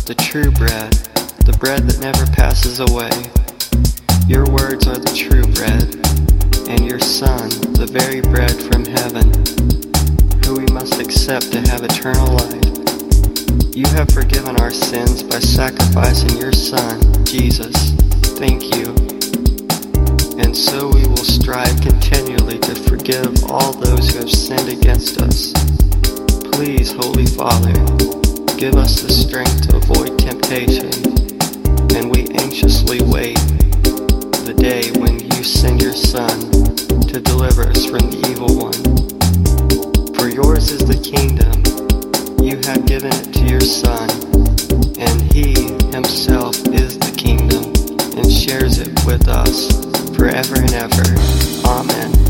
but the true bread, the bread that never passes away. Your words are the true bread, and your Son, the very bread from heaven, who we must accept to have eternal life. You have forgiven our sins by sacrificing your Son, Jesus. Thank you. And so we will strive continually to forgive all those who have sinned against us. Please, Holy Father, give us the strength to avoid temptation, and we anxiously wait the day when you send your Son to deliver us from the evil one. For yours is the kingdom, you have given it to your Son, and He Himself is the kingdom and shares it with us forever and ever. Amen.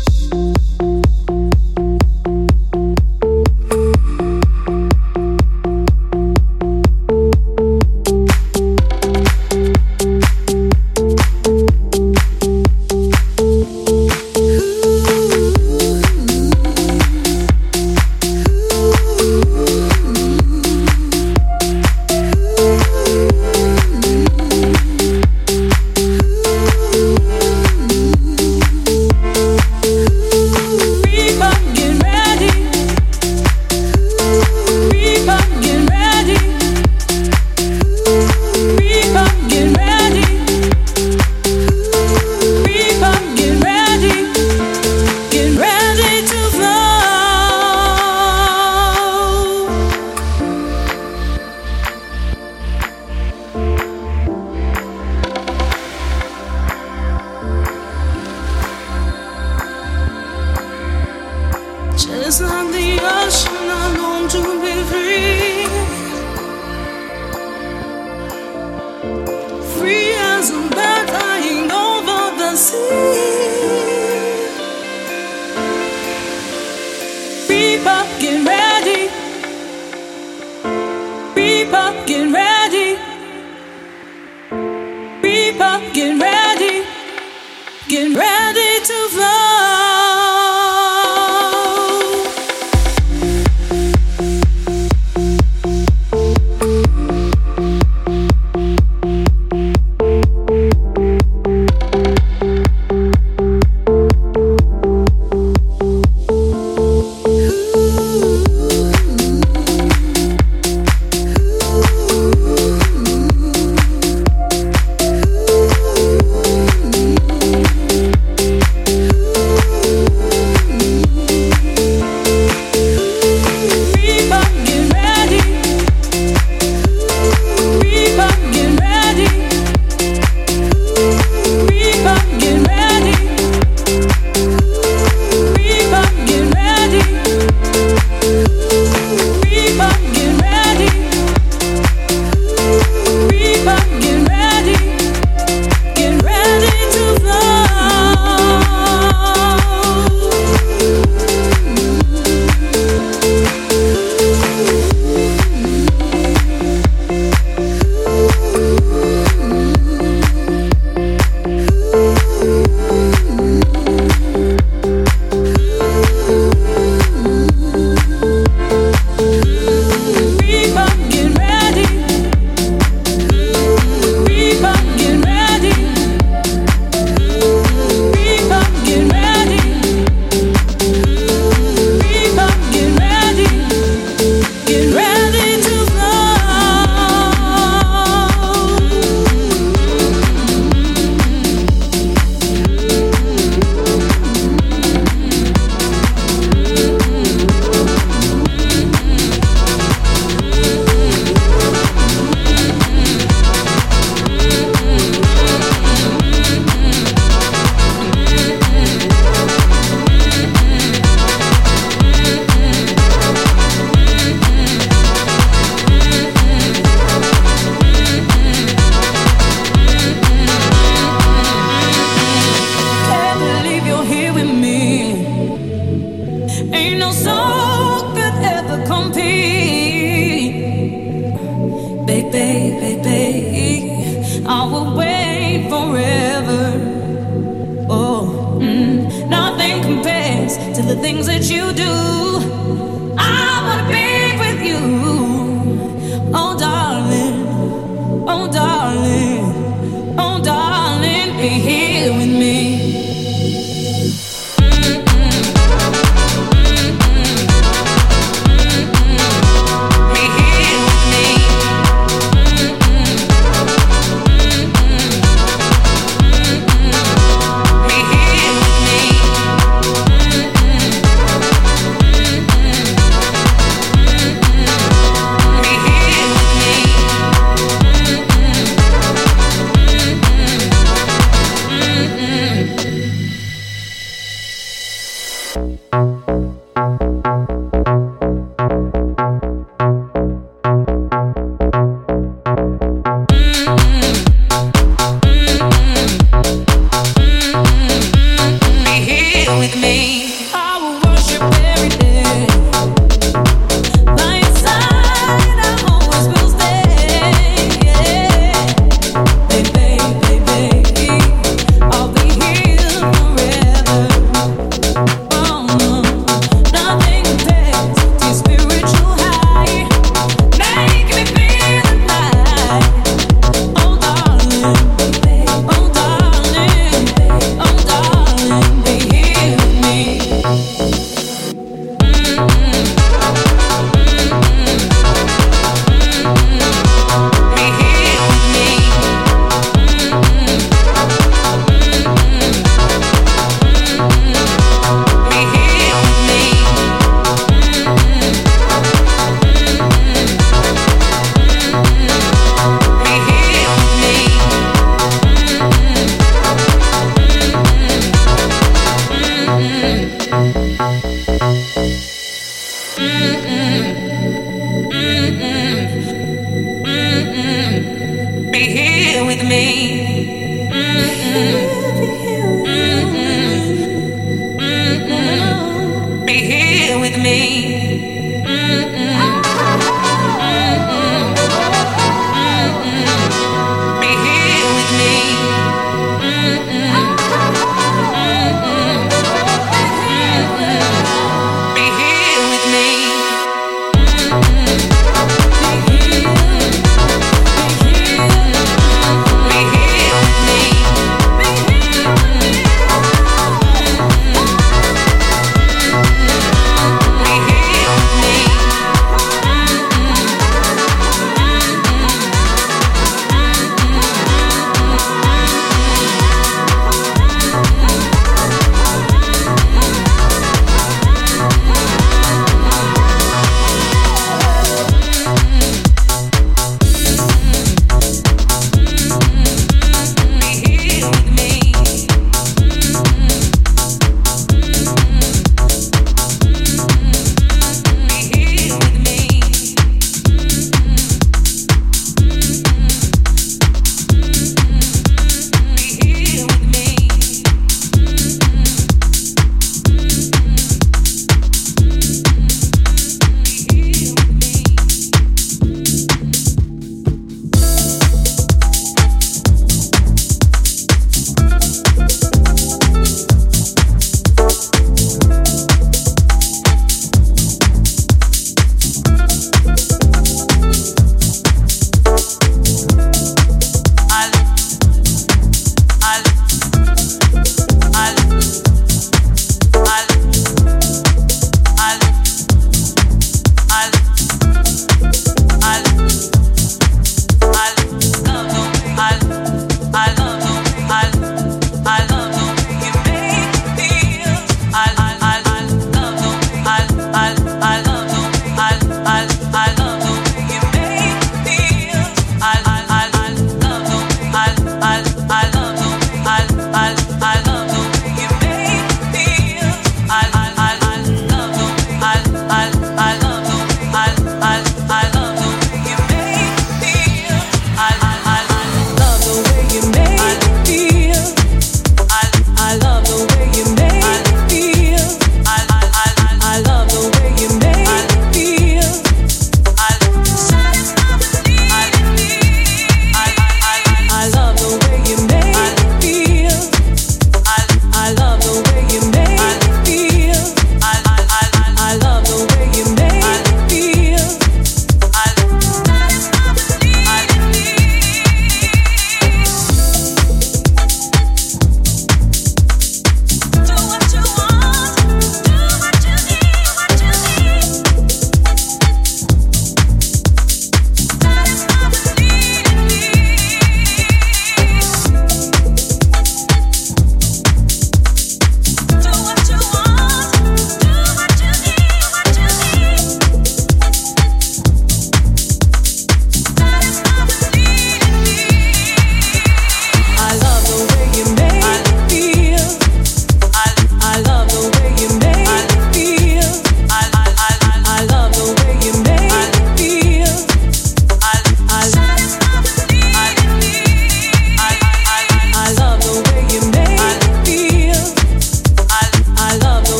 He. here.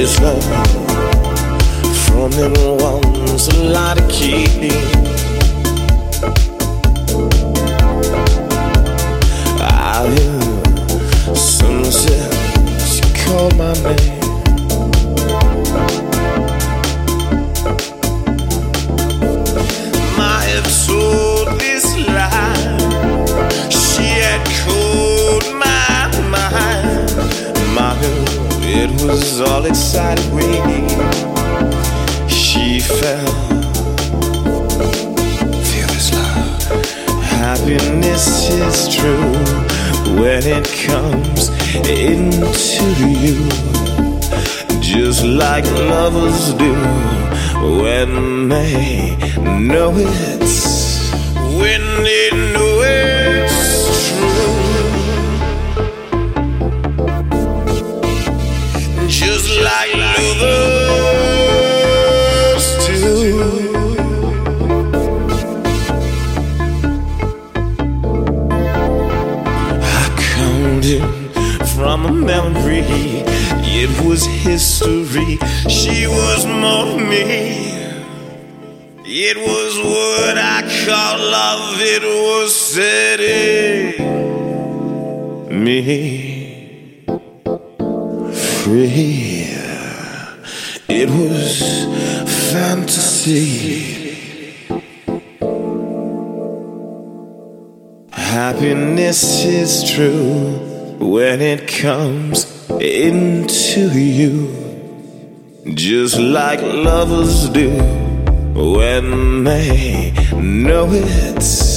This love from them ones a lot of keeping. I hear sunset, she called my name. Was all excited reading. She fell. Feel this love. Happiness is true when it comes into you. Just like lovers do when they know it's history. She was more me. It was what I call love, it was setting me free. It was fantasy. Happiness is true when it comes like lovers do when they know it's